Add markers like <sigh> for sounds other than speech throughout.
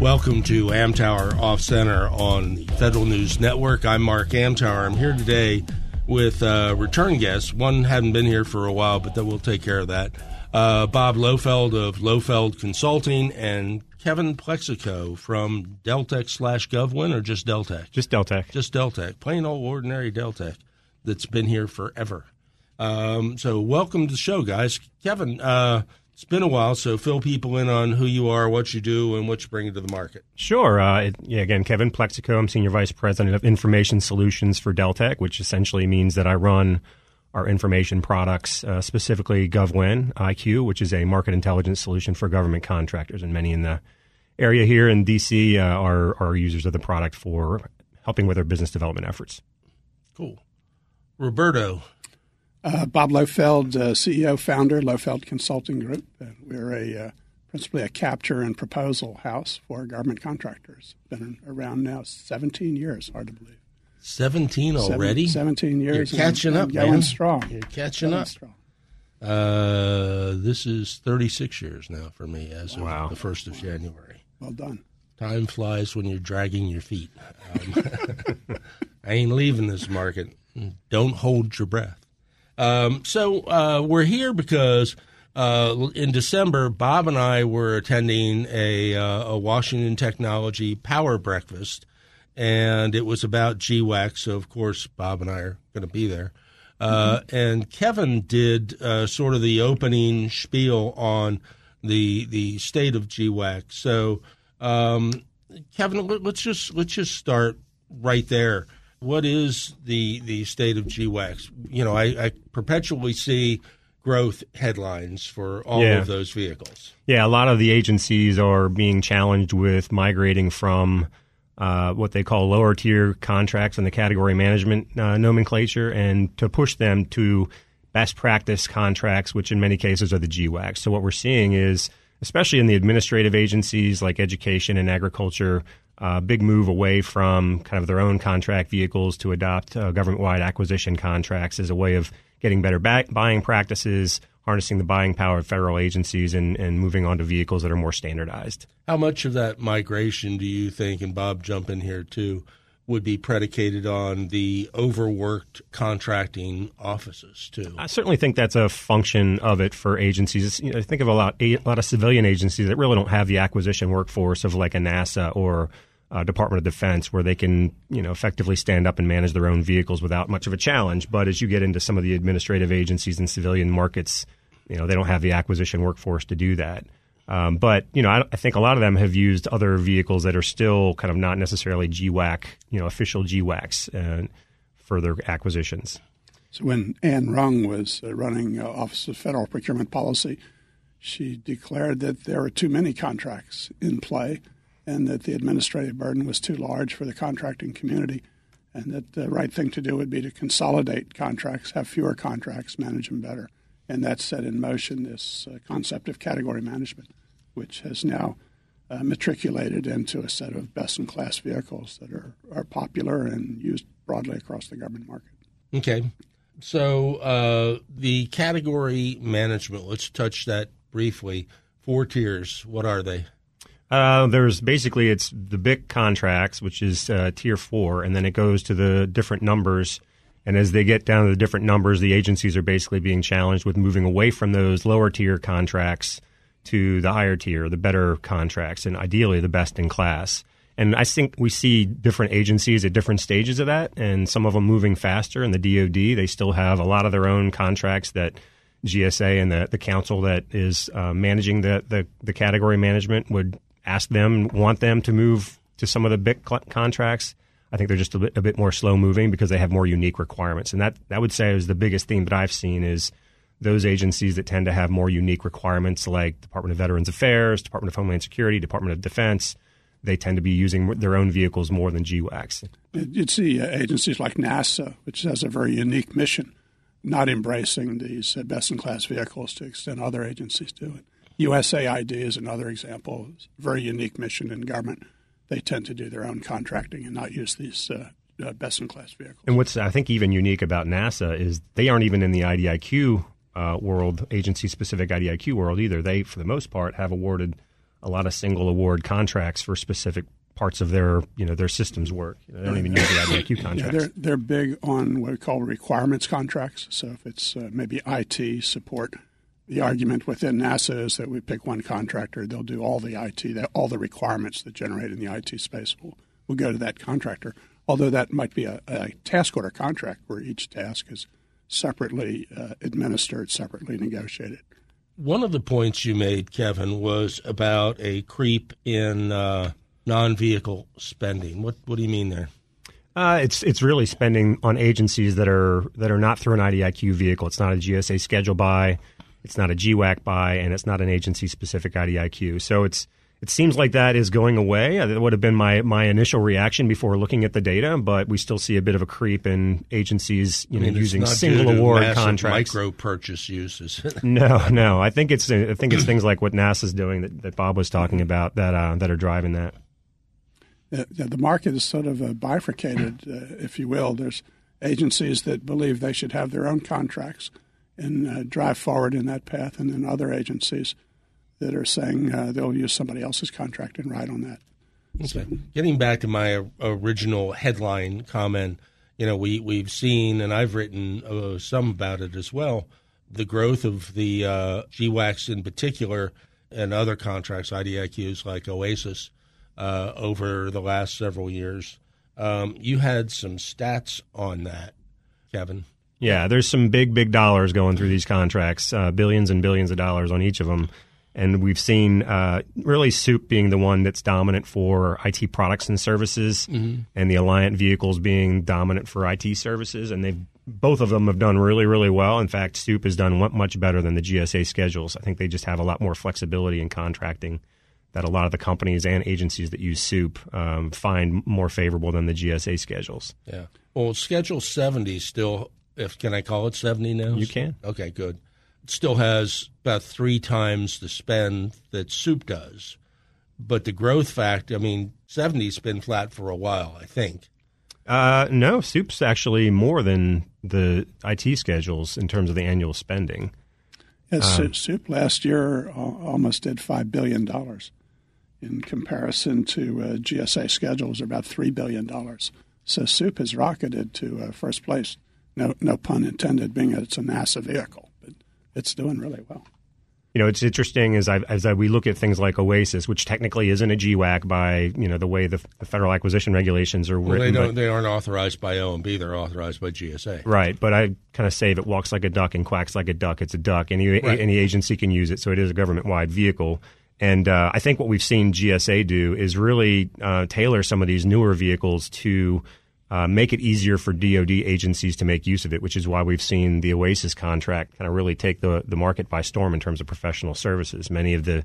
Welcome to Amtower Off Center on the Federal News Network. I'm Mark Amtower. I'm here today with uh, return guests. One hadn't been here for a while, but then we'll take care of that. Uh, Bob Lohfeld of Lohfeld Consulting and Kevin Plexico from Deltek slash GovWin or just Deltek? Just Deltek. Just Deltek. Plain old ordinary Deltek that's been here forever. Um, so welcome to the show, guys. Kevin, uh, it's been a while, so fill people in on who you are, what you do, and what you bring into the market. Sure. Uh, it, yeah, again, Kevin Plexico. I'm Senior Vice President of Information Solutions for Deltek, which essentially means that I run our information products, uh, specifically GovWin IQ, which is a market intelligence solution for government contractors. And many in the area here in DC uh, are, are users of the product for helping with their business development efforts. Cool. Roberto, uh, Bob Lohfeld, uh, CEO, founder, Lohfeld Consulting Group. And we're a uh, principally a capture and proposal house for government contractors. Been around now 17 years, hard to believe. 17 already? Seven, 17 years. You're catching and, up, and going man. strong. You're catching Going up. Strong. Uh, this is 36 years now for me as of the 1st of January. Well done. Time flies when you're dragging your feet. Um, <laughs> I ain't leaving this market. Don't hold your breath. Um, so uh, we're here because uh, in December, Bob and I were attending a, uh, a Washington Technology Power Breakfast, and it was about GWAC. So of course, Bob and I are going to be there. Uh, And Kevin did uh, sort of the opening spiel on the the state of GWAC. So, um, Kevin, let- let's just let's just start right there. What is the the state of GWACs? You know, I, I perpetually see growth headlines for all Yeah. of those vehicles. Yeah, a lot of the agencies are being challenged with migrating from uh, what they call lower tier contracts in the category management uh, nomenclature and to push them to best practice contracts, which in many cases are the GWACs. So what we're seeing is, especially in the administrative agencies like education and agriculture, a big move away from kind of their own contract vehicles to adopt uh, government-wide acquisition contracts as a way of getting better buying practices, harnessing the buying power of federal agencies, and, and moving on to vehicles that are more standardized. How much of that migration do you think, and Bob, jump in here too, would be predicated on the overworked contracting offices too? I certainly think that's a function of it for agencies. You know, I think of a lot, a lot of civilian agencies that really don't have the acquisition workforce of like a NASA or uh, Department of Defense, where they can, you know, effectively stand up and manage their own vehicles without much of a challenge. But as you get into some of the administrative agencies and civilian markets, you know, they don't have the acquisition workforce to do that. Um, but you know, I, I think a lot of them have used other vehicles that are still kind of not necessarily GWAC, you know, official GWACs for their acquisitions. So when Anne Rung was uh, running uh, Office of Federal Procurement Policy, she declared that there were too many contracts in play and that the administrative burden was too large for the contracting community and that the right thing to do would be to consolidate contracts, have fewer contracts, manage them better. And that set in motion this uh, concept of category management, which has now uh, matriculated into a set of best in class vehicles that are, are popular and used broadly across the government market. Okay. So uh, the category management, let's touch that briefly. Four tiers. What are they? Uh, there's basically it's the big contracts, which is uh, tier four, and then it goes to the different numbers. And as they get down to the different numbers, the agencies are basically being challenged with moving away from those lower tier contracts to the higher tier, the better contracts, and ideally the best in class. And I think we see different agencies at different stages of that, and some of them moving faster. In the DoD, they still have a lot of their own contracts that GSA and the, the council that is uh, managing the, the, the category management would ask them, want them to move to some of the big cl- contracts. I think they're just a bit, a bit more slow moving because they have more unique requirements. And that, that would say is the biggest theme that I've seen is those agencies that tend to have more unique requirements, like Department of Veterans Affairs, Department of Homeland Security, Department of Defense, they tend to be using their own vehicles more than GWACs. You'd see uh, agencies like NASA, which has a very unique mission, not embracing these uh, best in class vehicles to extent other agencies do it. USAID is another example, very unique mission in government. They tend to do their own contracting and not use these uh, uh, best in class vehicles. And what's I think even unique about NASA is they aren't even in the IDIQ uh, world, agency specific IDIQ world either. They, for the most part, have awarded a lot of single award contracts for specific parts of their you know their systems work. You know, they don't even use the IDIQ contracts. Yeah, they're they're big on what we call requirements contracts. So if it's uh, maybe IT support, the argument within NASA is that we pick one contractor, they'll do all the IT, all the requirements that generate in the IT space. We'll, we'll go to that contractor. Although that might be a, a task order contract where each task is separately uh, administered, separately negotiated. One of the points you made, Kevin, was about a creep in uh, non-vehicle spending. What what do you mean there? Uh, it's it's really spending on agencies that are that are not through an IDIQ vehicle. It's not a GSA schedule buy, it's not a GWAC buy, and it's not an agency specific IDIQ. So it's it seems like that is going away. That would have been my, my initial reaction before looking at the data, but we still see a bit of a creep in agencies, you know, mean, using single award contracts. Micro purchase uses. <laughs> no, no. I think it's I think it's things like what NASA's doing that, that Bob was talking about that uh, that are driving that. The, the market is sort of uh, bifurcated, uh, if you will. There's agencies that believe they should have their own contracts and uh, drive forward in that path, and then other agencies that are saying uh, they'll use somebody else's contract and ride on that. Okay. So, Getting back to my original headline comment, you know, we we've seen, and I've written uh, some about it as well, the growth of the uh, GWACs in particular and other contracts, IDIQs like OASIS, uh, over the last several years. Um, you had some stats on that, Kevin. Yeah, there's some big, big dollars going through these contracts, uh, billions and billions of dollars on each of them. And we've seen uh, really SEWP being the one that's dominant for IT products and services, mm-hmm. and the Alliant vehicles being dominant for IT services. And they've both of them have done really, really well. In fact, SEWP has done much better than the GSA schedules. I think they just have a lot more flexibility in contracting that a lot of the companies and agencies that use SEWP um, find more favorable than the GSA schedules. Yeah. Well, Schedule 70 still, if can I call it 70 now? You can. Okay, good It still has about three times the spend that SEWP does. But the growth factor, I mean, 70's been flat for a while, I think. Uh, no, SEWP's actually more than the IT schedules in terms of the annual spending. Yes, um, SEWP last year almost did $5 billion. In comparison to uh, GSA schedules, about $3 billion. So SEWP has rocketed to uh, first place. No, no pun intended, being that it's a NASA vehicle but it's doing really well. You know, it's interesting as I, as I, we look at things like OASIS, which technically isn't a GWAC by you know the way the, the federal acquisition regulations are well, written. They, don't, they aren't authorized by OMB; they're authorized by GSA. Right, but I kind of say if it walks like a duck and quacks like a duck, it's a duck. Any right. any agency can use it, so it is a government wide vehicle. And uh, I think what we've seen GSA do is really uh, tailor some of these newer vehicles to uh, make it easier for DoD agencies to make use of it, which is why we've seen the OASIS contract kind of really take the, the market by storm in terms of professional services. Many of the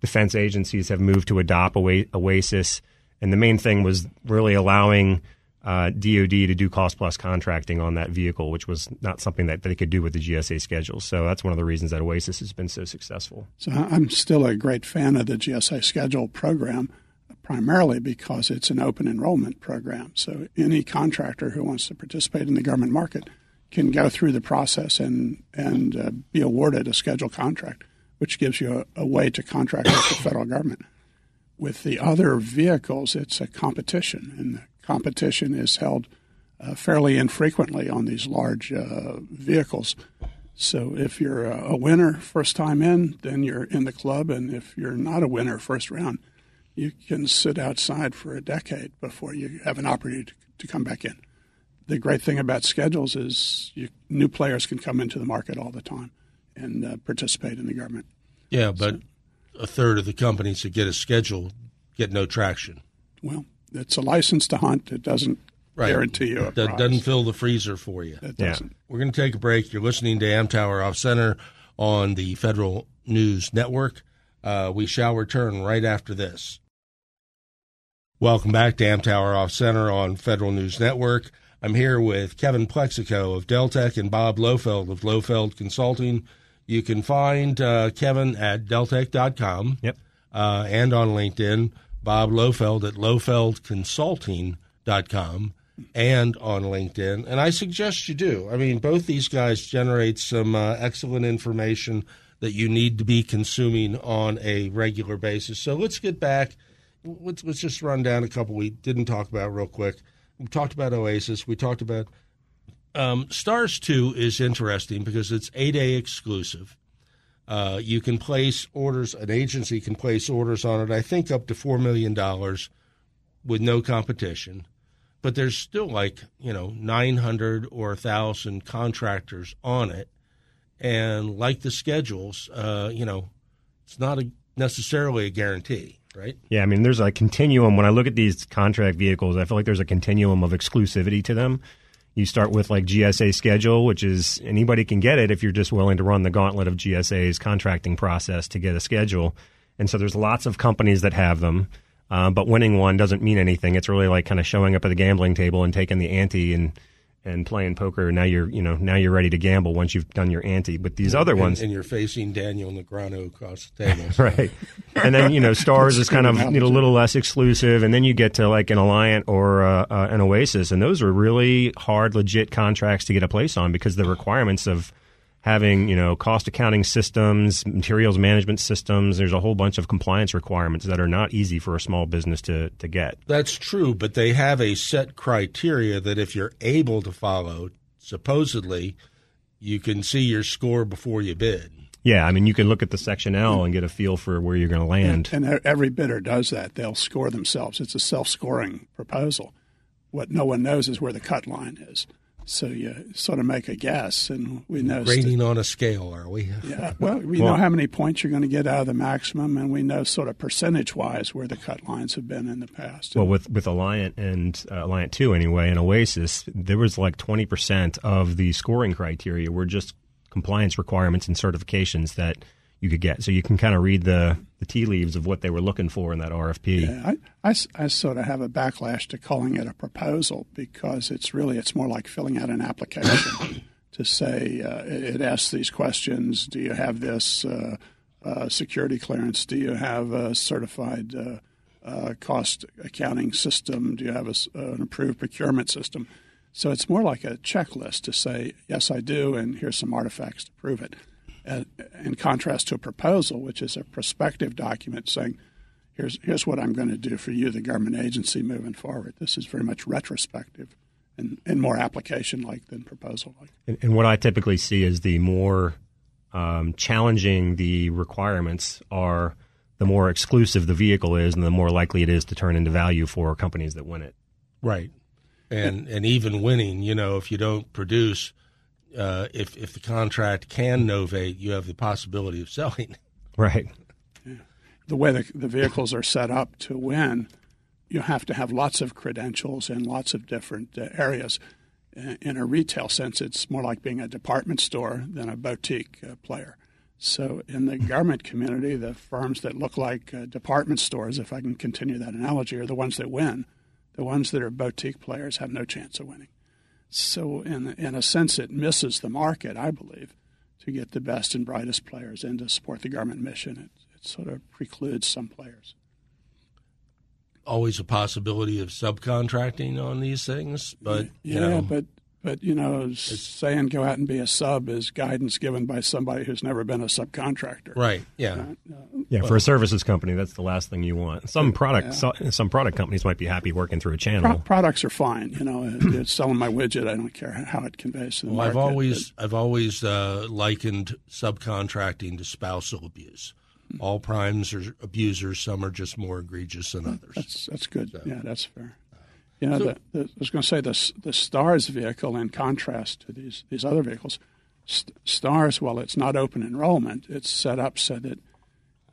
defense agencies have moved to adopt OASIS, and the main thing was really allowing uh, DoD to do cost plus contracting on that vehicle, which was not something that they could do with the GSA schedule. So that's one of the reasons that OASIS has been so successful. So I'm still a great fan of the GSA schedule program primarily because it's an open enrollment program. So any contractor who wants to participate in the government market can go through the process and and uh, be awarded a scheduled contract, which gives you a, a way to contract with the federal government. With the other vehicles, it's a competition, and the competition is held uh, fairly infrequently on these large uh, vehicles. So if you're a winner first time in, then you're in the club, and if you're not a winner first round, you can sit outside for a decade before you have an opportunity to, to come back in. The great thing about schedules is you, new players can come into the market all the time and uh, participate in the government. Yeah, but so, a third of the companies that get a schedule get no traction. Well, it's a license to hunt. It doesn't guarantee you a that prize. doesn't fill the freezer for you. It Yeah. doesn't. We're going to take a break. You're listening to Amtower Off Center on the Federal News Network. Uh, we shall return right after this. Welcome back to Amtower Off Center on Federal News Network. I'm here with Kevin Plexico of Deltek and Bob Lohfeld of Lohfeld Consulting. You can find uh, Kevin at deltek.com Yep. uh, and on LinkedIn. Bob Lohfeld at lohfeldconsulting.com and on LinkedIn. And I suggest you do. I mean, both these guys generate some uh, excellent information that you need to be consuming on a regular basis. So let's get back. Let's, let's just run down a couple we didn't talk about real quick. We talked about Oasis. We talked about um, Stars 2 is interesting because it's eight A exclusive. Uh, you can place orders, an agency can place orders on it, I think up to $4 million with no competition. But there's still like, you know, 900 or 1,000 contractors on it. And like the schedules, uh, you know, it's not a, necessarily a guarantee, right? Yeah, I mean, there's a continuum. When I look at these contract vehicles, I feel like there's a continuum of exclusivity to them. You start with like GSA schedule, which is anybody can get it if you're just willing to run the gauntlet of GSA's contracting process to get a schedule. And so there's lots of companies that have them, uh, but winning one doesn't mean anything. It's really like kind of showing up at the gambling table and taking the ante and and playing poker. Now you're you know now you're ready to gamble once you've done your ante. But these other And, ones, and you're facing Daniel Negreanu across the table. So- <laughs> right? And then you know, Stars is kind of you know, a little less exclusive, and then you get to like an Alliant or uh, uh, an Oasis, and those are really hard, legit contracts to get a place on because the requirements of having you know cost accounting systems, materials management systems. There's a whole bunch of compliance requirements that are not easy for a small business to to get. That's true, but they have a set criteria that if you're able to follow, supposedly, you can see your score before you bid. Yeah, I mean, you can look at the section L and get a feel for where you're going to land. And e- every bidder does that. They'll score themselves. It's a self-scoring proposal. What no one knows is where the cut line is. So you sort of make a guess, and we know. Grading on a scale, are we? <laughs> yeah, well, we Well- know how many points you're going to get out of the maximum, and we know sort of percentage-wise where the cut lines have been in the past. Well, with with Alliant and uh, Alliant Two anyway, and Oasis, there was like twenty percent of the scoring criteria were just compliance requirements and certifications that you could get. So you can kind of read the the tea leaves of what they were looking for in that RFP. Yeah, I, I I sort of have a backlash to calling it a proposal because it's really it's more like filling out an application <coughs> to say uh, it, it asks these questions: Do you have this uh, uh, security clearance? Do you have a certified uh, uh, cost accounting system? Do you have a s an approved procurement system? So it's more like a checklist to say yes, I do, and here's some artifacts to prove it. Uh, in contrast to a proposal, which is a prospective document saying here's here's what I'm going to do for you, the government agency, moving forward. This is very much retrospective and, and more application like than proposal like. And, and what I typically see is the more um, challenging the requirements are, the more exclusive the vehicle is, and the more likely it is to turn into value for companies that win it. Right. And and even winning, you know, if you don't produce, uh, if if the contract can novate, you have the possibility of selling. Right. The way the, the vehicles are set up to win, you have to have lots of credentials in lots of different uh, areas. Uh, In a retail sense, it's more like being a department store than a boutique uh, player. So, in the government community, the firms that look like uh, department stores, if I can continue that analogy, are the ones that win. The ones that are boutique players have no chance of winning. So, in in a sense, it misses the market, I believe, to get the best and brightest players in to support the government mission. It, it sort of precludes some players. Always a possibility of subcontracting on these things, but yeah, you know, but but you know, saying go out and be a sub is guidance given by somebody who's never been a subcontractor. right, yeah. Yeah, for a services company, that's the last thing you want. Some product, so, some product companies might be happy working through a Pro- channel. products are fine. You know, it's selling my widget. I don't care how it conveys to the Well, I've market. always I've always uh, likened subcontracting to spousal abuse. All primes are abusers. Some are just more egregious than others. That's that's good. Yeah, that's fair. You know, the, the, I was going to say the the Stars vehicle, in contrast to these these other vehicles, St- Stars, while it's not open enrollment, it's set up so that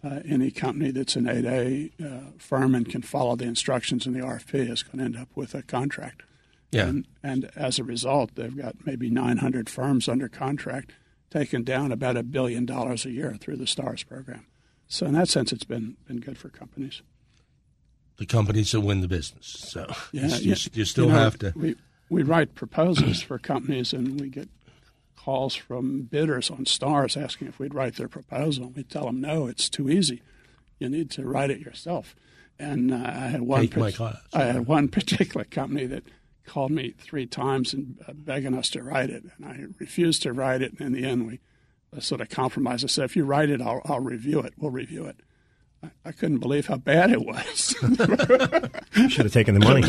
uh, any company that's an 8A uh, firm and can follow the instructions in the RFP is going to end up with a contract. Yeah. And, and as a result, they've got maybe 900 firms under contract, taking down about a billion dollars a year through the STARS program. So in that sense, it's been been good for companies. The companies that win the business. So Yeah, you, you still You know, have to. We we write proposals for companies, and we get calls from bidders on stars asking if we'd write their proposal. And We tell them no, it's too easy. You need to write it yourself. And uh, I had one. Class. I had one particular company that called me three times and uh, begging us to write it, and I refused to write it. And in the end, we uh, sort of compromised. I said, "If you write it, I'll, I'll review it. We'll review it." I, I couldn't believe how bad it was. <laughs> Should have taken the money.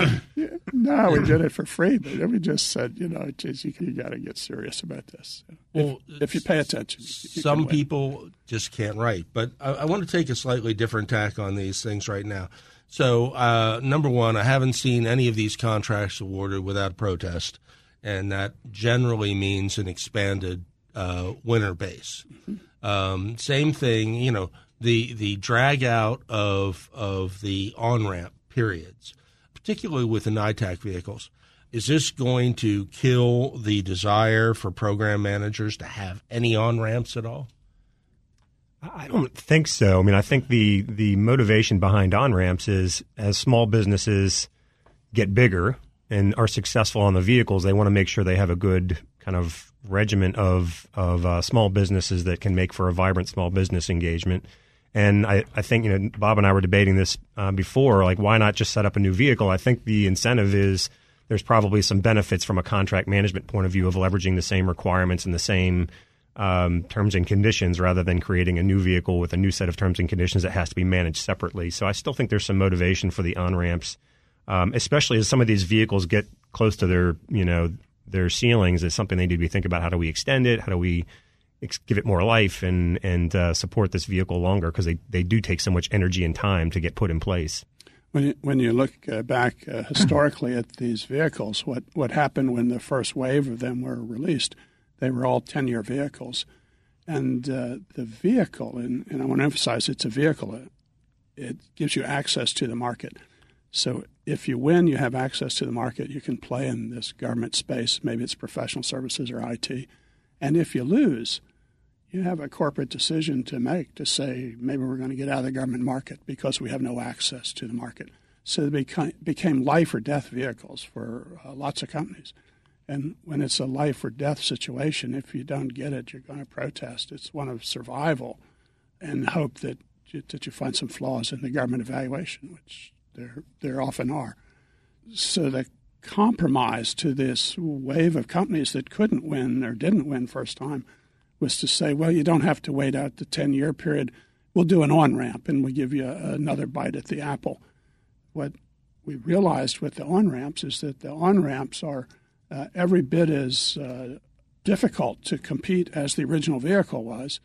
no, we did it for free, but we just said, you know, geez, you, you got to get serious about this. Well, if, if you pay attention, you some people just can't write. But I, I want to take a slightly different tack on these things right now. So, uh, number one, I haven't seen any of these contracts awarded without protest, and that generally means an expanded uh, winner base. Um, same thing, you know, the the drag out of of the on ramp periods, particularly with the NITAAC vehicles. Is this going to kill the desire for program managers to have any on ramps at all? I don't think so. I mean, I think the the motivation behind on ramps is as small businesses get bigger and are successful on the vehicles, they want to make sure they have a good kind of regiment of of uh, small businesses that can make for a vibrant small business engagement. And I, I think you know Bob and I were debating this uh, before. Like, why not just set up a new vehicle? I think the incentive is there's probably some benefits from a contract management point of view of leveraging the same requirements and the same um, terms and conditions rather than creating a new vehicle with a new set of terms and conditions that has to be managed separately. So I still think there's some motivation for the on ramps, um, especially as some of these vehicles get close to their you know their ceilings. It's something they need to be thinking about. How do we extend it? How do we give it more life and and uh, support this vehicle longer because they, they do take so much energy and time to get put in place. When you, when you look uh, back uh, historically at these vehicles, what, what happened when the first wave of them were released, they were all 10 year vehicles. And uh, the vehicle, and, and I want to emphasize it's a vehicle, it, it gives you access to the market. So if you win, you have access to the market. You can play in this government space. Maybe it's professional services or IT. And if you lose, you have a corporate decision to make to say maybe we're going to get out of the government market because we have no access to the market. So they became, life or death vehicles for uh, lots of companies. And when it's a life or death situation, if you don't get it, you're going to protest. It's one of survival and hope that you, that you find some flaws in the government evaluation, which there there often are. So the compromise to this wave of companies that couldn't win or didn't win first time was to say, well, you don't have to wait out the 10 year period. We'll do an on ramp and we'll give you another bite at the apple. What we realized with the on ramps is that the on ramps are uh, every bit as uh, difficult to compete as the original vehicle was.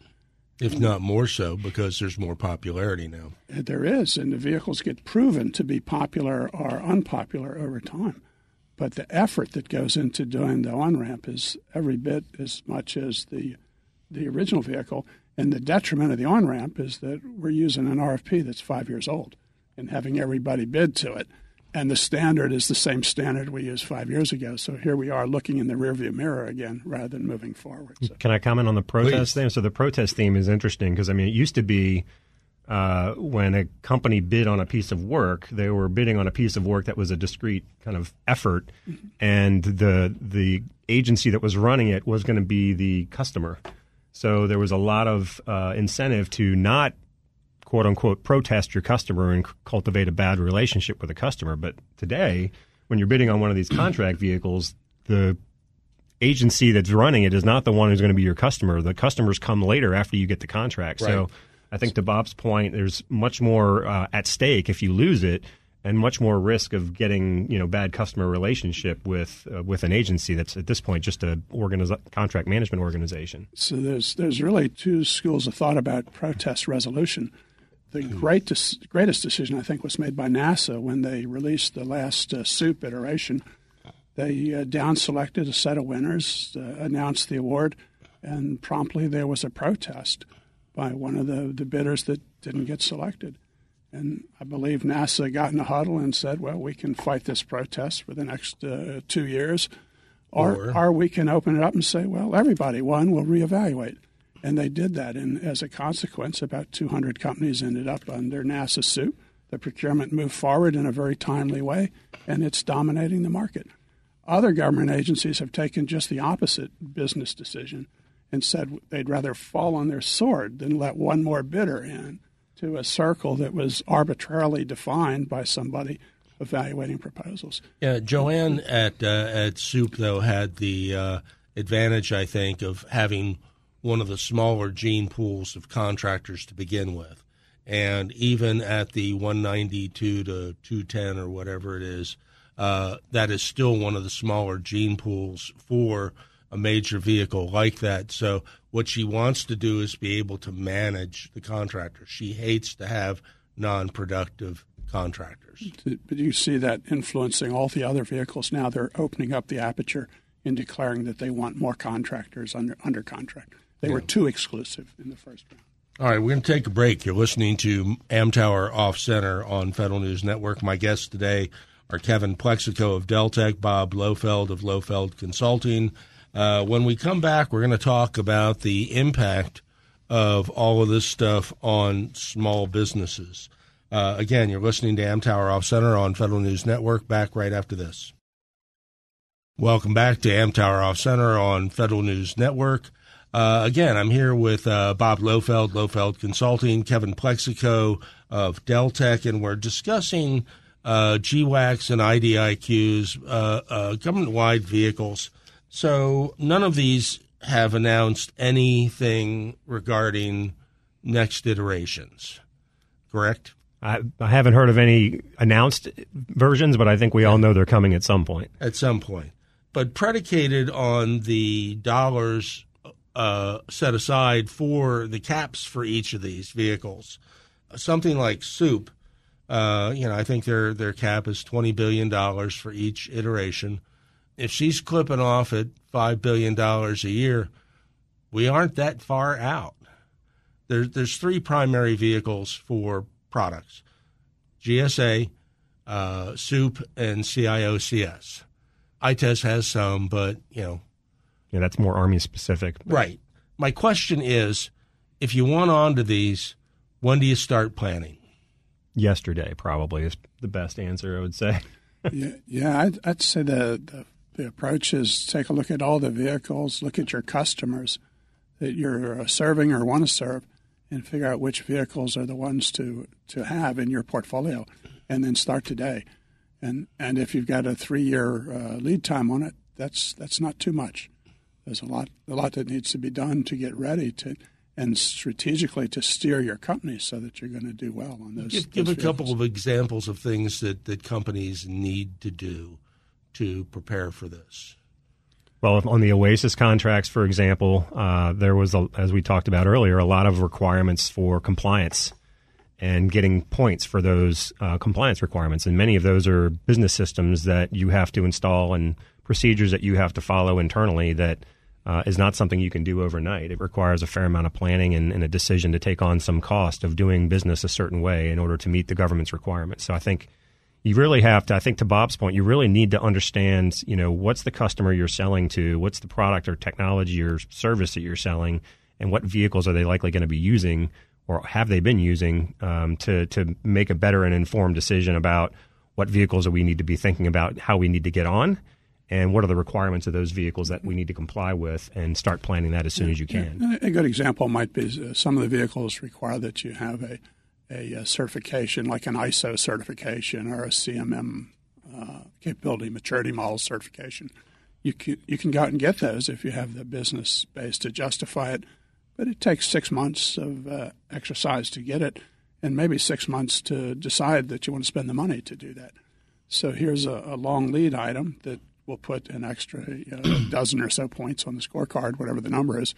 If not more so, because there's more popularity now. There is, and the vehicles get proven to be popular or unpopular over time. But the effort that goes into doing the on ramp is every bit as much as the the original vehicle. And the detriment of the on ramp is that we're using an RFP that's five years old and having everybody bid to it. And the standard is the same standard we used five years ago. So here we are looking in the rearview mirror again rather than moving forward. So. Can I comment on the protest Please. theme? So the protest theme is interesting because I mean it used to be uh, when a company bid on a piece of work, they were bidding on a piece of work that was a discrete kind of effort, and the the agency that was running it was going to be the customer. So there was a lot of uh, incentive to not quote unquote protest your customer and c- cultivate a bad relationship with a customer. But today, when you're bidding on one of these contract vehicles, the agency that's running it is not the one who's going to be your customer. The customers come later after you get the contract. So I think to Bob's point, there's much more uh, at stake if you lose it. And much more risk of getting you know bad customer relationship with uh, with an agency that's at this point just a organiz- contract management organization. So there's there's really two schools of thought about protest resolution. The greatest greatest decision I think was made by NASA when they released the last uh, SEWP iteration. They uh, down selected a set of winners, uh, announced the award, and promptly there was a protest by one of the, the bidders that didn't get selected. And I believe NASA got in a huddle and said, well, we can fight this protest for the next uh, two years, or, or, or we can open it up and say, well, everybody won, we'll reevaluate. And they did that. And as a consequence, about 200 companies ended up under NASA SEWP. The procurement moved forward in a very timely way, and it's dominating the market. Other government agencies have taken just the opposite business decision and said they'd rather fall on their sword than let one more bidder in to a circle that was arbitrarily defined by somebody evaluating proposals. Yeah, Joanne at uh, at SEWP though had the uh, advantage, I think, of having one of the smaller gene pools of contractors to begin with, and even at the 192 to 210 or whatever it is, uh, that is still one of the smaller gene pools for a major vehicle like that. So what she wants to do is be able to manage the contractor. She hates to have non-productive contractors. But you see that influencing all the other vehicles now. They're opening up the aperture in declaring that they want more contractors under under contract. They yeah. were too exclusive in the first round. All right, we're going to take a break. You're listening to Amtower Off Center on Federal News Network. My guests today are Kevin Plexico of Deltek, Bob Lohfeld of Lohfeld Consulting, uh, when we come back, we're going to talk about the impact of all of this stuff on small businesses. Uh, again, you're listening to Amtower Off Center on Federal News Network. Back right after this. Welcome back to Amtower Off Center on Federal News Network. Uh, again, I'm here with uh, Bob Lohfeld, Lohfeld Consulting, Kevin Plexico of Deltek, and we're discussing uh, GWACs and IDIQs, uh, uh, government-wide vehicles so none of these have announced anything regarding next iterations, correct? I, I haven't heard of any announced versions, but I think we all know they're coming at some point. At some point. But predicated on the dollars uh, set aside for the caps for each of these vehicles, something like SEWP, uh, you know, I think their their cap is twenty billion dollars for each iteration if she's clipping off at $5 billion a year, we aren't that far out. There, there's three primary vehicles for products GSA, uh, SEWP, and CIO-CS. ITES has some, but, you know. Yeah, that's more Army specific. But. Right. My question is if you want onto these, when do you start planning? Yesterday, probably, is the best answer, I would say. yeah, yeah I'd, I'd say the, the the approach is take a look at all the vehicles, look at your customers that you're uh, serving or want to serve, and figure out which vehicles are the ones to, to have in your portfolio, and then start today. And and if you've got a three year uh, lead time on it, that's that's not too much. There's a lot a lot that needs to be done to get ready to and strategically to steer your company so that you're going to do well on those. Give, give a couple of examples of things that, that companies need to do to prepare for this? Well, on the Oasis contracts, for example, uh, there was, a, as we talked about earlier, a lot of requirements for compliance and getting points for those uh, compliance requirements. And many of those are business systems that you have to install and procedures that you have to follow internally that uh, is not something you can do overnight. It requires a fair amount of planning and, and, a decision to take on some cost of doing business a certain way in order to meet the government's requirements. So I think you really have to, I think to Bob's point, you really need to understand, you know, what's the customer you're selling to, what's the product or technology or service that you're selling, and what vehicles are they likely going to be using or have they been using um, to, to make a better and informed decision about what vehicles do we need to be thinking about, how we need to get on, and what are the requirements of those vehicles that we need to comply with, and start planning that as soon as you can. A good example might be uh, some of the vehicles require that you have a a, a certification like an ISO certification or a CMM uh, capability maturity model certification. You can, you can go out and get those if you have the business base to justify it, but it takes six months of uh, exercise to get it and maybe six months to decide that you want to spend the money to do that. So here's a, a long lead item that will put an extra you know, dozen or so points on the scorecard, whatever the number is,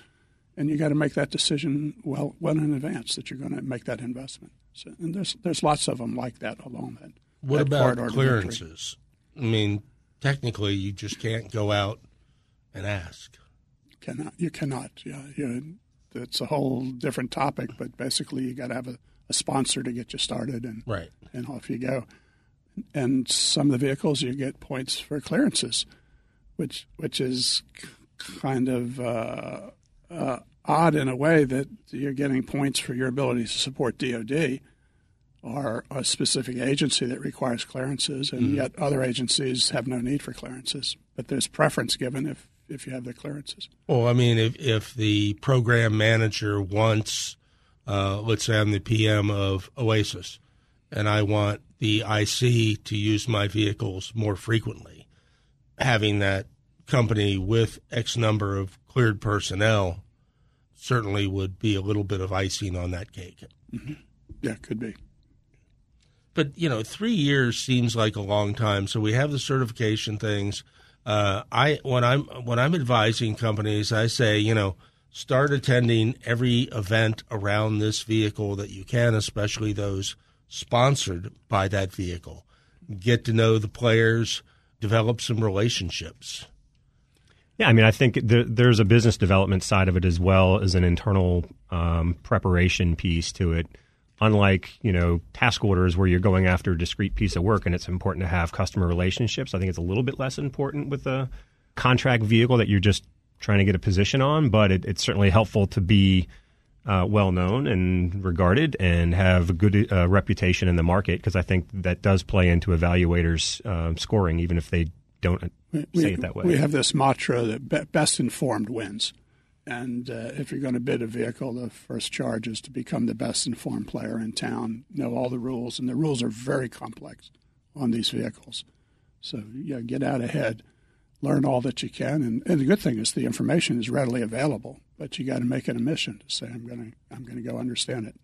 and you got to make that decision well well in advance that you're going to make that investment. So, and there's there's lots of them like that along that. What that about clearances? I mean, technically, you just can't go out and ask. Cannot you cannot? Yeah, you, it's a whole different topic. But basically, you got to have a, a sponsor to get you started, and Right. and off you go. And some of the vehicles you get points for clearances, which which is kind of uh, uh, odd in a way that you're getting points for your ability to support DoD or a specific agency that requires clearances, and yet other agencies have no need for clearances. But there's preference given if if you have the clearances. Well, I mean, if if the program manager wants, uh, let's say I'm the PM of Oasis, and I want the IC to use my vehicles more frequently, having that company with X number of cleared personnel certainly would be a little bit of icing on that cake. Yeah, could be. but you know, three years seems like a long time. So we have the certification things. Uh, I when I'm when I'm advising companies, I say, you know, start attending every event around this vehicle that you can, especially those sponsored by that vehicle. Get to know the players, develop some relationships. Yeah, I mean, I think there, there's a business development side of it as well as an internal um, preparation piece to it. Unlike you know task orders where you're going after a discrete piece of work and it's important to have customer relationships, I think it's a little bit less important with a contract vehicle that you're just trying to get a position on. But it, it's certainly helpful to be uh, well known and regarded and have a good uh, reputation in the market because I think that does play into evaluators' uh, scoring, even if they don't say it that way. We have this mantra that best informed wins. And uh, if you're going to bid a vehicle, the first charge is to become the best informed player in town, know all the rules, and the rules are very complex on these vehicles. So yeah, get out ahead, learn all that you can, and, and the good thing is the information is readily available. But you got to make it a mission to say I'm going to I'm going to go understand it.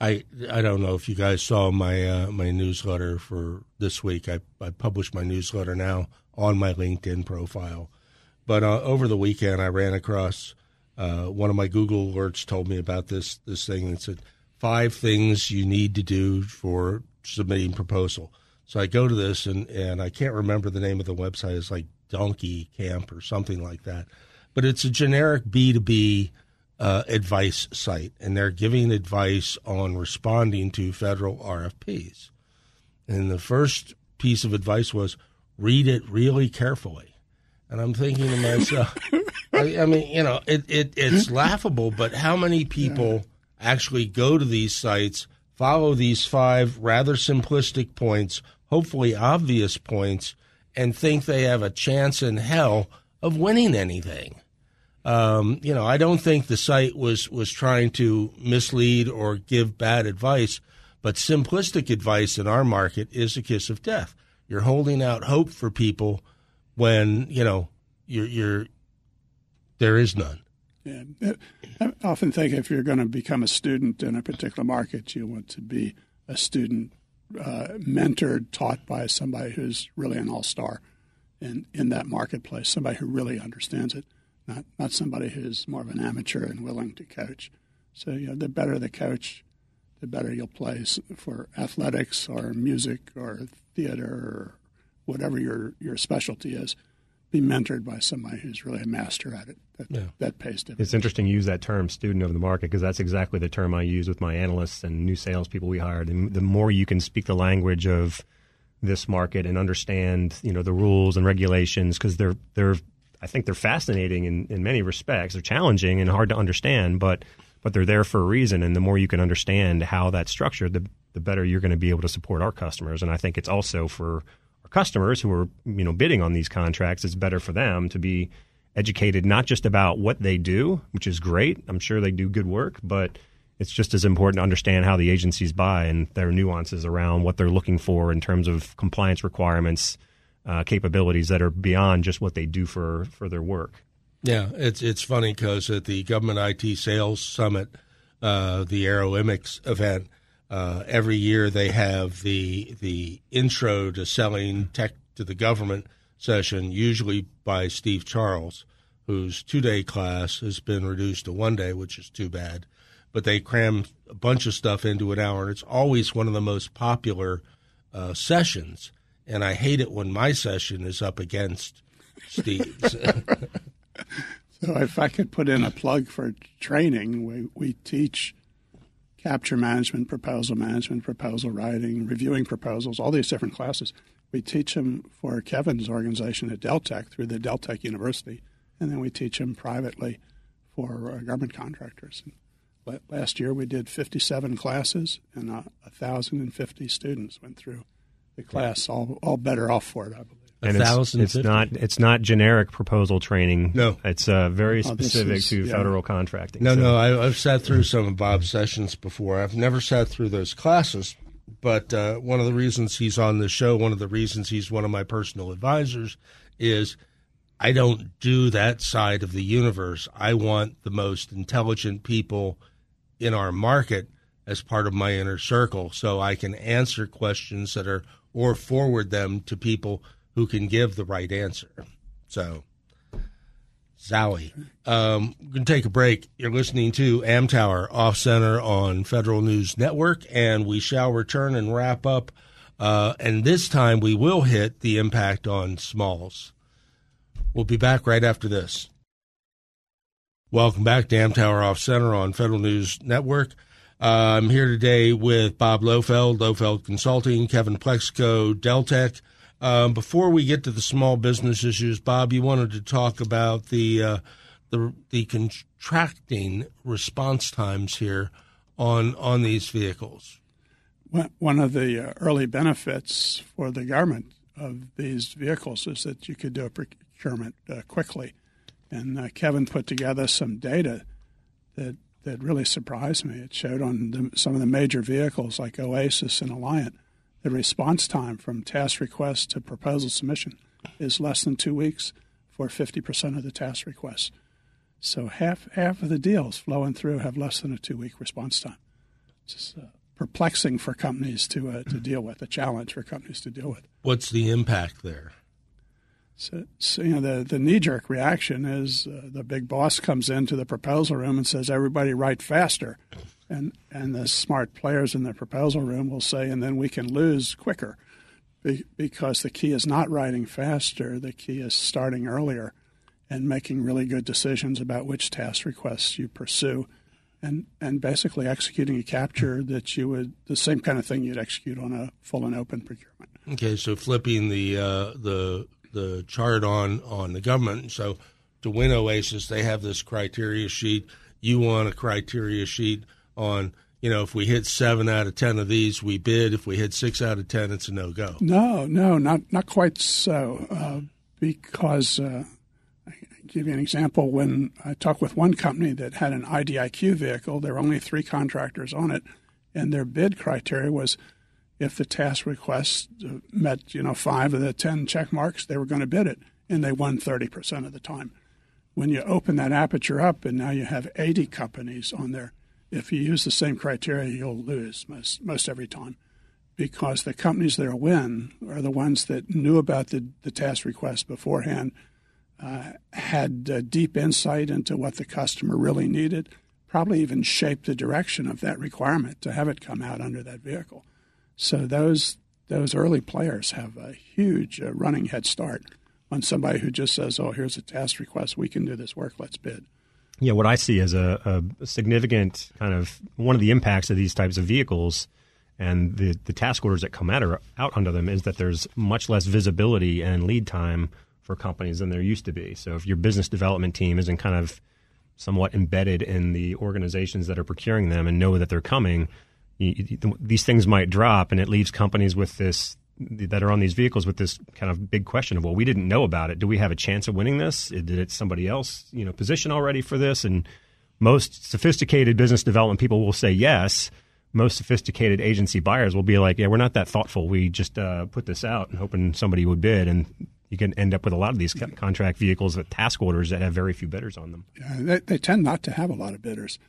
I I don't know if you guys saw my uh, my newsletter for this week. I I published my newsletter now on my LinkedIn profile, but uh, over the weekend I ran across uh, one of my Google alerts told me about this this thing and said five things you need to do for submitting proposal. So I go to this and and I can't remember the name of the website. It's like Donkey Camp or something like that, but it's a generic B two B uh, advice site, and they're giving advice on responding to federal RFPs. And the first piece of advice was read it really carefully. And I'm thinking to myself, <laughs> I, I mean, you know, it, it it's laughable, but how many people actually go to these sites, follow these five rather simplistic points, hopefully obvious points, and think they have a chance in hell of winning anything? Um, you know, I don't think the site was was trying to mislead or give bad advice, but simplistic advice in our market is a kiss of death. You're holding out hope for people when you know you're, you're there is none. Yeah. I often think if you're going to become a student in a particular market, you want to be a student uh, mentored, taught by somebody who's really an all star in, in that marketplace, somebody who really understands it, not, not somebody who's more of an amateur and willing to coach. So, you know, the better the coach, the better you'll play for athletics or music or theater or whatever your, your specialty is. Be mentored by somebody who's really a master at it. That, Yeah. that pays dividends. It's interesting you use that term, student of the market, because that's exactly the term I use with my analysts and new salespeople we hired. And the more you can speak the language of this market and understand, you know, the rules and regulations, because they're they're, I think they're fascinating in, in many respects. They're challenging and hard to understand, but but they're there for a reason. And the more you can understand how that's structured, the the better you're going to be able to support our customers. And I think it's also for our customers who are you know bidding on these contracts. It's better for them to be educated not just about what they do, which is great. I'm sure they do good work, but it's just as important to understand how the agencies buy and their nuances around what they're looking for in terms of compliance requirements, uh, capabilities that are beyond just what they do for, for their work. Yeah, it's it's funny because at the Government IT Sales Summit, uh, the Aeroimics event, uh, every year they have the the intro to selling tech to the government session, usually by Steve Charles, whose two day class has been reduced to one day, which is too bad. But they cram a bunch of stuff into an hour, and it's always one of the most popular uh, sessions. And I hate it when my session is up against Steve's. <laughs> So if I could put in a plug for training, we, we teach capture management, proposal management, proposal writing, reviewing proposals, all these different classes. We teach them for Kevin's organization at Deltek through the Deltek University, and then we teach them privately for uh, government contractors. Last year we did 57 classes, and uh, 1,050 students went through the class, all, all better off for it, I believe. And it's, it's, not it's not generic proposal training. No, it's uh, very oh, specific is, to yeah. federal contracting. No, so. no, I, have sat through some of Bob's sessions before. I've never sat through those classes, but uh, one of the reasons he's on the show, one of the reasons he's one of my personal advisors, is I don't do that side of the universe. I want the most intelligent people in our market as part of my inner circle, so I can answer questions that are or forward them to people who can give the right answer. So, Zowie. Um, we're going to take a break. You're listening to Amtower Off Center on Federal News Network, and we shall return and wrap up. Uh, and this time we will hit the impact on smalls. We'll be back right after this. Welcome back to Amtower Off Center on Federal News Network. Uh, I'm here today with Bob Lohfeld, Lohfeld Consulting, Kevin Plexico, Deltek. Um, before we get to the small business issues, Bob, you wanted to talk about the uh, the the contracting response times here on on these vehicles. One of the uh, early benefits for the government of these vehicles is that you could do a procurement uh, quickly, and uh, Kevin put together some data that that really surprised me. It showed on the, some of the major vehicles like Oasis and Alliant the response time from task request to proposal submission is less than two weeks for 50% of the task requests. So half half of the deals flowing through have less than a two week response time. It's just, uh, perplexing for companies to uh, to deal with, a challenge for companies to deal with. What's the impact there? So, so you know, the the knee jerk reaction is uh, the big boss comes into the proposal room and says, "Everybody write faster." and and the smart players in the proposal room will say, and then we can lose quicker, because the key is not writing faster. The key is starting earlier, and making really good decisions about which task requests you pursue, and and basically executing a capture that you would the same kind of thing you'd execute on a full and open procurement. Okay, so flipping the uh, the the chart on on the government. So to win Oasis, they have this criteria sheet. You want a criteria sheet on you know, if we hit seven out of ten of these, we bid. If we hit six out of ten, it's a no go. No, no, not not quite so. Uh, because uh, I give you an example. When I talked with one company that had an IDIQ vehicle, there were only three contractors on it, and their bid criteria was if the task request uh, met, you know, five of the ten check marks, they were going to bid it, and they won thirty percent of the time. When you open that aperture up, and now you have eighty companies on there if you use the same criteria, you'll lose most, most every time because the companies that win are the ones that knew about the, the task request beforehand, uh, had uh, deep insight into what the customer really needed, probably even shaped the direction of that requirement to have it come out under that vehicle. So those those early players have a huge uh, running head start on somebody who just says, "Oh, here's a task request. We can do this work. Let's bid." yeah, what I see as a, a, significant kind of one of the impacts of these types of vehicles and the, the task orders that come out, or, out under them is that there's much less visibility and lead time for companies than there used to be. So if your business development team isn't kind of somewhat embedded in the organizations that are procuring them and know that they're coming, these things might drop, and it leaves companies with this that are on these vehicles with this kind of big question of well we didn't know about it. Do we have a chance of winning this? Did it somebody else you know position already for this? And most sophisticated business development people will say yes. Most sophisticated agency buyers will be like yeah we're not that thoughtful. We just uh, put this out and hoping somebody would bid. And you can end up with a lot of these contract vehicles with task orders that have very few bidders on them. Yeah, they, they tend not to have a lot of bidders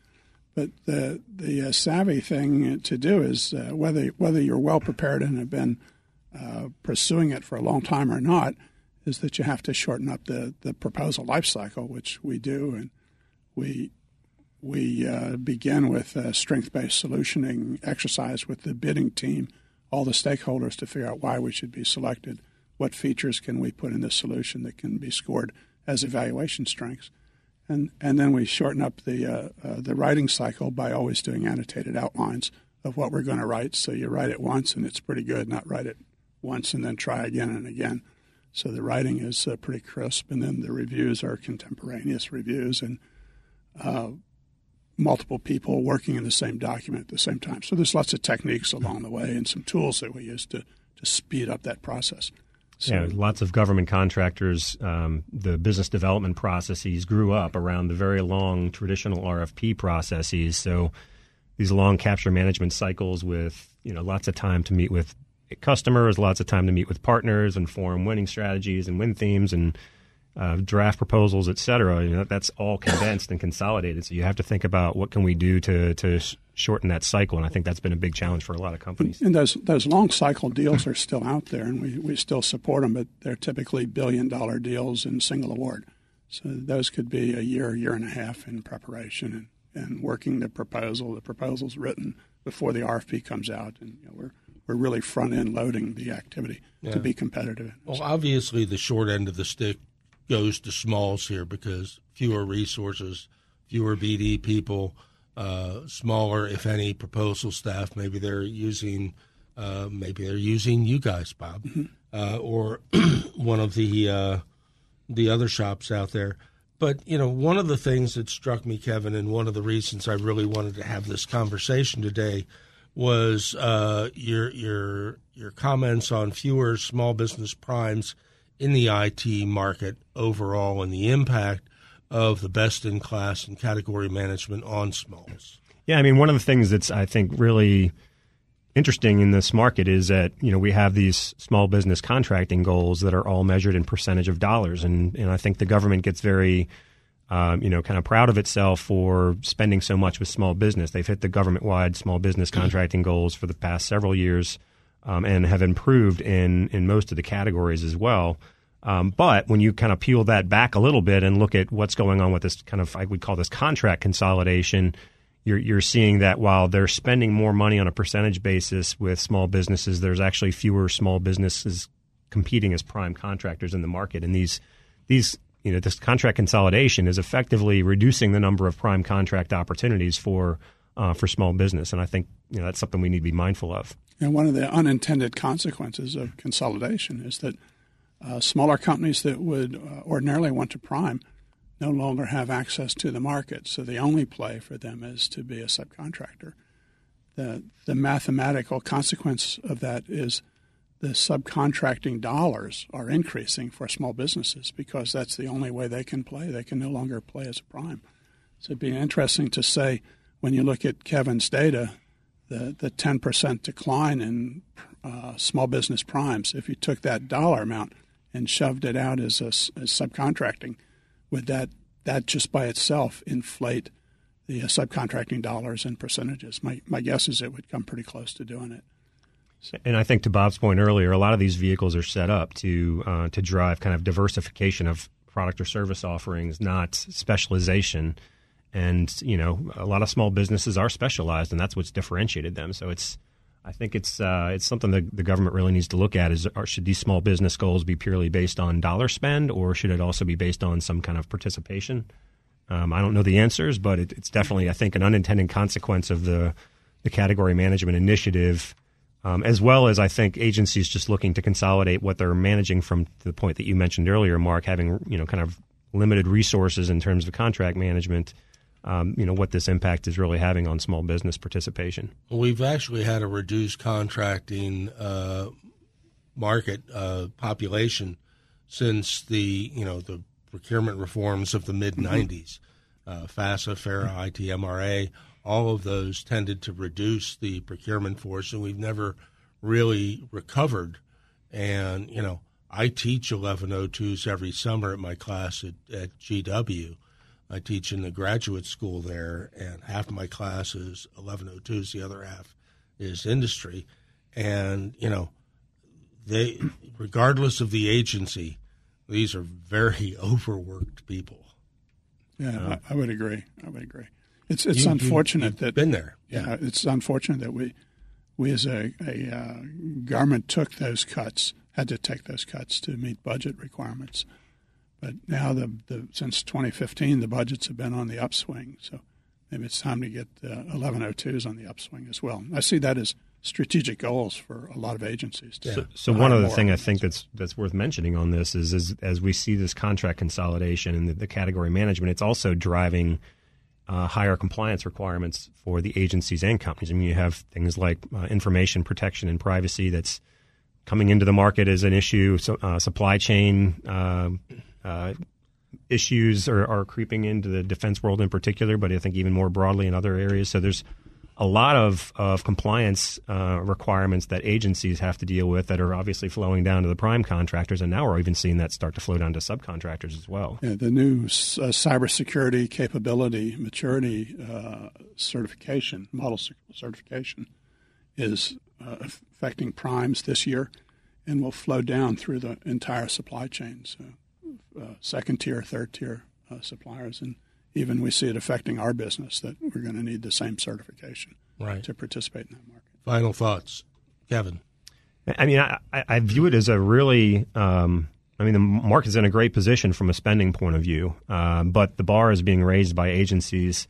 but the the uh, savvy thing to do is uh, whether whether you're well prepared and have been uh, pursuing it for a long time or not, is that you have to shorten up the, the proposal life cycle, which we do, and we we uh, begin with a strength-based solutioning exercise with the bidding team, all the stakeholders to figure out why we should be selected, what features can we put in this solution that can be scored as evaluation strengths, and and then we shorten up the uh, uh, the writing cycle by always doing annotated outlines of what we're going to write. So you write it once and it's pretty good, not write it once and then try again and again. So the writing is uh, pretty crisp, and then the reviews are contemporaneous reviews and uh, multiple people working in the same document at the same time. So there's lots of techniques along the way and some tools that we use to to speed up that process. So, yeah, lots of government contractors. Um, the business development processes grew up around the very long traditional RFP processes. So these long capture management cycles with you know lots of time to meet with customers, lots of time to meet with partners and form winning strategies and win themes and uh, draft proposals, et cetera. You know, that's all condensed and consolidated. So you have to think about what can we do to to shorten that cycle, and I think that's been a big challenge for a lot of companies. And those those long cycle deals are still out there, and we, we still support them, but they're typically billion dollar deals in single award. So those could be a year, year and a half in preparation and, and working the proposal. The proposal's written before the RFP comes out, and you know, we're we're really front end loading the activity yeah. to be competitive. Well, obviously, the short end of the stick goes to smalls here because fewer resources, fewer BD people, uh, smaller, if any, proposal staff. Maybe they're using, uh, maybe they're using you guys, Bob, mm-hmm. uh, or <clears throat> one of the uh, the other shops out there. But you know, one of the things that struck me, Kevin, and one of the reasons I really wanted to have this conversation today was uh, your your your comments on fewer small business primes in the IT market overall and the impact of the best in class and category management on smalls. Yeah, I mean, one of the things that's I think really interesting in this market is that you know we have these small business contracting goals that are all measured in percentage of dollars, and and I think the government gets very um, you know, kind of proud of itself for spending so much with small business. They've hit the government-wide small business contracting goals for the past several years, um, and have improved in in most of the categories as well. Um, but when you kind of peel that back a little bit and look at what's going on with this kind of, I would call this contract consolidation, you're, you're seeing that while they're spending more money on a percentage basis with small businesses, there's actually fewer small businesses competing as prime contractors in the market. And these, these, you know, this contract consolidation is effectively reducing the number of prime contract opportunities for, uh, for small business. And I think, you know, that's something we need to be mindful of. And one of the unintended consequences of consolidation is that uh, smaller companies that would uh, ordinarily want to prime no longer have access to the market, so the only play for them is to be a subcontractor. The, the mathematical consequence of that is the subcontracting dollars are increasing for small businesses because that's the only way they can play. They can no longer play as a prime. So it'd be interesting to say when you look at Kevin's data, the, the 10% decline in uh, small business primes, if you took that dollar amount and shoved it out as, a, as subcontracting, would that that just by itself inflate the uh, subcontracting dollars and percentages? My my guess is it would come pretty close to doing it. And I think to Bob's point earlier, a lot of these vehicles are set up to uh, to drive kind of diversification of product or service offerings, not specialization. And you know, a lot of small businesses are specialized, and that's what's differentiated them. So it's I think it's uh, it's something that the government really needs to look at. Is should these small business goals be purely based on dollar spend, or should it also be based on some kind of participation? Um, I don't know the answers, but it, it's definitely I think an unintended consequence of the the category management initiative, um, as well as I think agencies just looking to consolidate what they're managing from the point that you mentioned earlier, Mark, having you know kind of limited resources in terms of contract management um, you know what this impact is really having on small business participation. We've actually had a reduced contracting uh, market uh, population since the you know the procurement reforms of the mid '90s. Uh, FASA, FARA, ITMRA, all of those tended to reduce the procurement force, and we've never really recovered. And you know, I teach 1102s every summer at my class at, at GW I teach in the graduate school there, and half of my class is 1102s, the other half is industry. And, you know, they, regardless of the agency, these are very <laughs> overworked people. Yeah, I, I, would agree. I would agree. It's it's you, unfortunate you, that been there. Yeah. yeah. it's unfortunate that we we as a, a uh, government took those cuts, had to take those cuts to meet budget requirements. But now, the, the since 2015, the budgets have been on the upswing. So maybe it's time to get uh, 1102s on the upswing as well. I see that as strategic goals for a lot of agencies. To, so, so one other thing I think that's that's worth mentioning on this is, is as we see this contract consolidation and the, the category management, it's also driving uh, higher compliance requirements for the agencies and companies. I mean, you have things like uh, information protection and privacy that's coming into the market as an issue. So, uh, supply chain uh, issues are, are creeping into the defense world in particular, but I think even more broadly in other areas. So there's a lot of, of compliance uh, requirements that agencies have to deal with that are obviously flowing down to the prime contractors, and now we're even seeing that start to flow down to subcontractors as well. Yeah, the new uh, cybersecurity capability maturity uh, certification, model certification, is uh, affecting primes this year and will flow down through the entire supply chain. So, uh, second tier, third tier uh, suppliers, and even we see it affecting our business that we're going to need the same certification right. to participate in that market. Final thoughts, Kevin. I mean, I, I view it as a really. Um, I mean, the market's in a great position from a spending point of view, uh, but the bar is being raised by agencies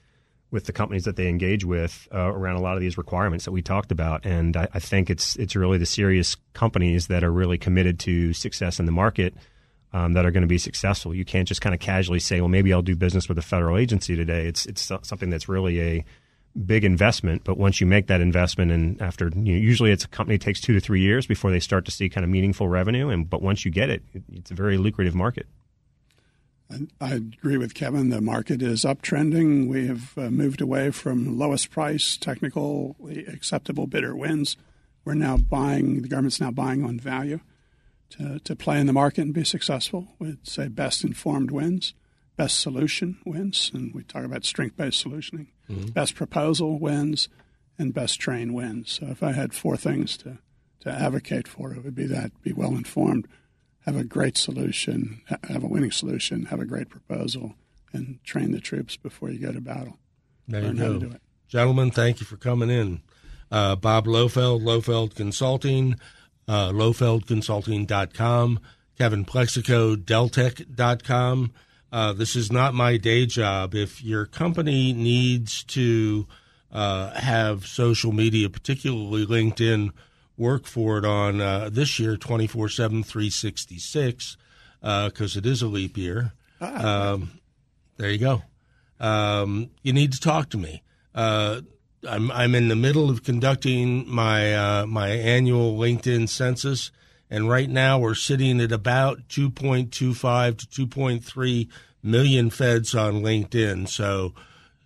with the companies that they engage with uh, around a lot of these requirements that we talked about. And I, I, think it's it's really the serious companies that are really committed to success in the market um, that are going to be successful. You can't just kind of casually say, well, maybe I'll do business with a federal agency today. It's it's something that's really a big investment. But once you make that investment, and after you know, usually it's a company takes two to three years before they start to see kind of meaningful revenue. And but once you get it, it's a very lucrative market. I agree with Kevin. The market is uptrending. We have uh, moved away from lowest price, technically acceptable bidder wins. We're now buying, the government's now buying on value to, to play in the market and be successful. We'd say best informed wins, best solution wins, and we talk about strength based solutioning. Mm-hmm. Best proposal wins, and best train wins. So if I had four things to, to advocate for, it would be that be well informed, have a great solution, have a winning solution, have a great proposal, and train the troops before you go to battle. There Learn you go. Gentlemen, thank you for coming in. Uh, Bob Lohfeld, Lohfeld Consulting uh, LohfeldConsulting.com, Kevin Plexico, Deltek.com. Uh, this is not my day job. If your company needs to uh, have social media, particularly LinkedIn, work for it on uh, this year 24 7, 366, because uh, it is a leap year. Ah. Um, there you go. Um, you need to talk to me. I'm I'm in the middle of conducting my uh, my annual LinkedIn census, and right now we're sitting at about 2.25 to 2.3 million feds on LinkedIn. So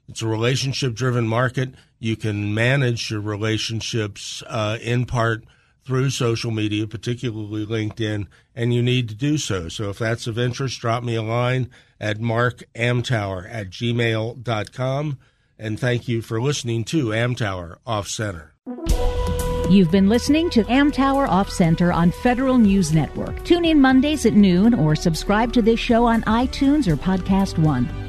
it's a relationship driven market. You can manage your relationships uh, in part through social media, particularly LinkedIn, and you need to do so. So if that's of interest, drop me a line at markamtower at gmail.com and thank you for listening to Amtower Off Center. You've been listening to Amtower Off Center on Federal News Network. Tune in Mondays at noon or subscribe to this show on iTunes or Podcast One.